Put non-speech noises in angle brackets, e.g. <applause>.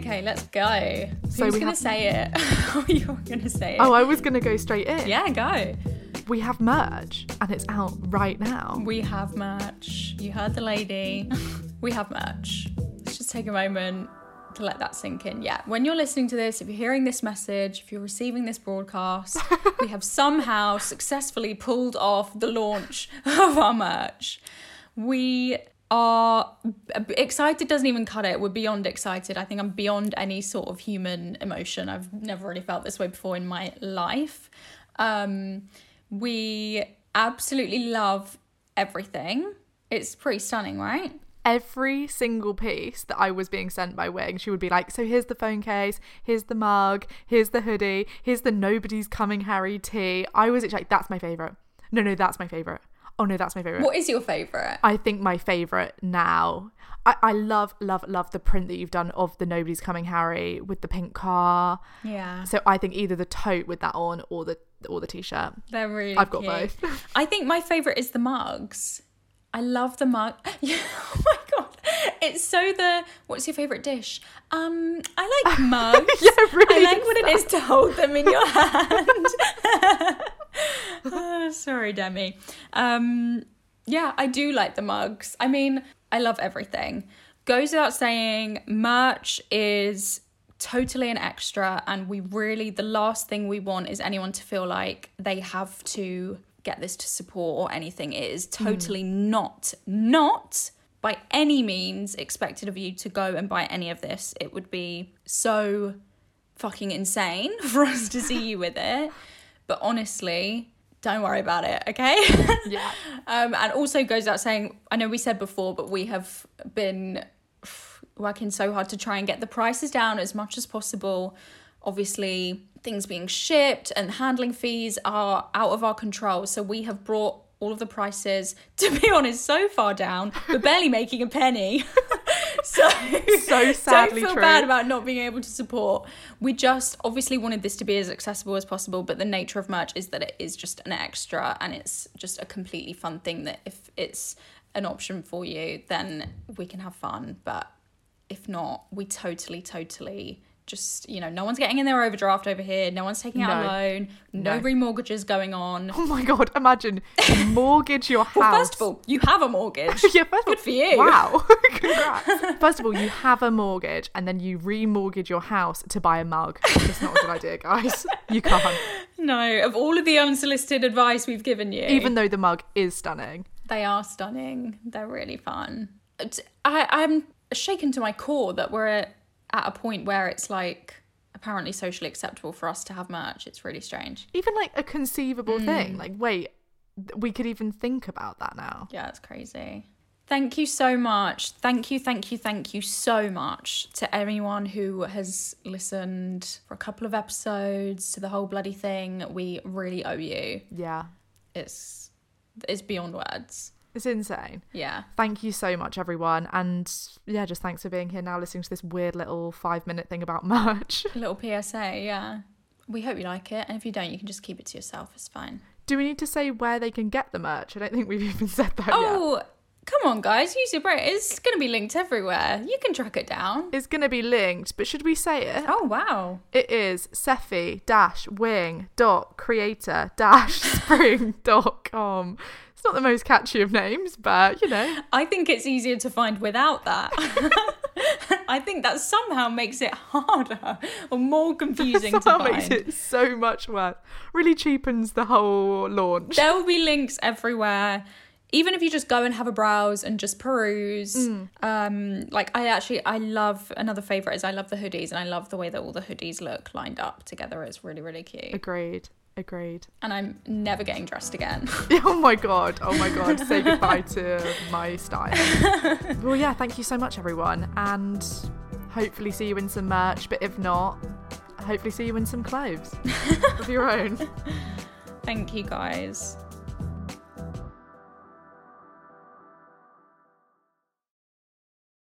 Okay, mm. let's go. So Who's gonna have- say it? <laughs> oh, you're gonna say it. Oh, I was going to go straight in. yeah, go. We have merch and it's out right now. We have merch. You heard the lady. <laughs> we have merch. Let's just take a moment to let that sink in. Yeah, when you're listening to this, if you're hearing this message, if you're receiving this broadcast, <laughs> we have somehow successfully pulled off the launch of our merch. We are excited doesn't even cut it we're beyond excited i think i'm beyond any sort of human emotion i've never really felt this way before in my life um we absolutely love everything it's pretty stunning right Every single piece that I was being sent by Wing, she would be like, So here's the phone case, here's the mug, here's the hoodie, here's the Nobody's Coming Harry tee. I was like, That's my favourite. No, no, that's my favourite. Oh, no, that's my favourite. what is your favorite I think my favourite now. I, I love, love, love the print that you've done of the Nobody's Coming Harry with the pink car. yeah So I think either the tote with that on or the or the t-shirt. they're really I've got cute. both. <laughs> i think my favorite is the mugs i love the mug <laughs> yeah oh my god it's so the what's your favorite dish um i like <laughs> mugs Yeah, really I like what it is to hold them in your hand. Oh, sorry, Demi. Um, yeah, I do like the mugs. I mean, I love everything. Goes without saying, merch is totally an extra, and we really, the last thing we want is anyone to feel like they have to get this to support or anything. It is totally not, not by any means expected of you to go and buy any of this. It would be so fucking insane <laughs> for us to see you with it. But honestly, don't worry about it, okay? <laughs> Yeah. <laughs> um, and also goes out saying, I know we said before, but we have been working so hard to try and get the prices down as much as possible. Obviously, things being shipped and handling fees are out of our control. So we have brought all of the prices, <laughs> to be honest, so far down, we're barely making a penny. <laughs> so So sadly don't feel true. bad about not being able to support. We just obviously wanted this to be as accessible as possible, but the nature of merch is that it is just an extra and it's just a completely fun thing that if it's an option for you, then we can have fun. But if not, we totally, totally just, you know, no one's getting in their overdraft over here, no one's taking out a loan, no, No. remortgages going on. <laughs> Oh my god, imagine <laughs> mortgage your house. Well, first of all, you have a mortgage. <laughs> yeah, first of all, Good for you. Wow, congrats. First of all, you have a mortgage, and then you remortgage your house to buy a mug. It's not a good idea, guys. You can't. No, of all of the unsolicited advice we've given you, Even though the mug is stunning. They are stunning. They're really fun. I, I'm shaken to my core that we're at, at a point where it's like apparently socially acceptable for us to have merch. It's really strange. Even like a conceivable Mm. thing. Like, wait, we could even think about that now. Yeah, it's crazy. Thank you so much. Thank you, thank you, thank you so much to anyone who has listened for a couple of episodes to the whole bloody thing. We really owe you. Yeah, It's it's beyond words. It's insane. Yeah. Thank you so much, everyone. And yeah, just thanks for being here now, listening to this weird little five minute thing about <laughs> merch. A little PSA, yeah. We hope you like it, and if you don't, you can just keep it to yourself. It's fine. Do we need to say where they can get the merch? I don't think we've <laughs> even said that yet. Oh, come on, guys, use your brain. It's going to be linked everywhere. You can track it down. It's going to be linked, but should we say it? Oh, wow. It is Sephi dash wing dot creator dash spring dot com. It's not the most catchy of names, but you know, I think it's easier to find without that. <laughs> I think that somehow makes it harder or more confusing to somehow find. makes it so much worse. Really cheapens the whole launch. There will be links everywhere. Even if you just go and have a browse and just peruse, Mm. um, like I actually I love another favorite is I love the hoodies and I love the way that all the hoodies look lined up together. It's really really cute, Agreed. Agreed. and I'm never getting dressed again. <laughs> Oh my god. Oh my god. Say <laughs> goodbye to my style. <laughs> well, yeah. Thank you so much, everyone, and hopefully see you in some merch. But if not, hopefully see you in some clothes of your own. Thank you guys.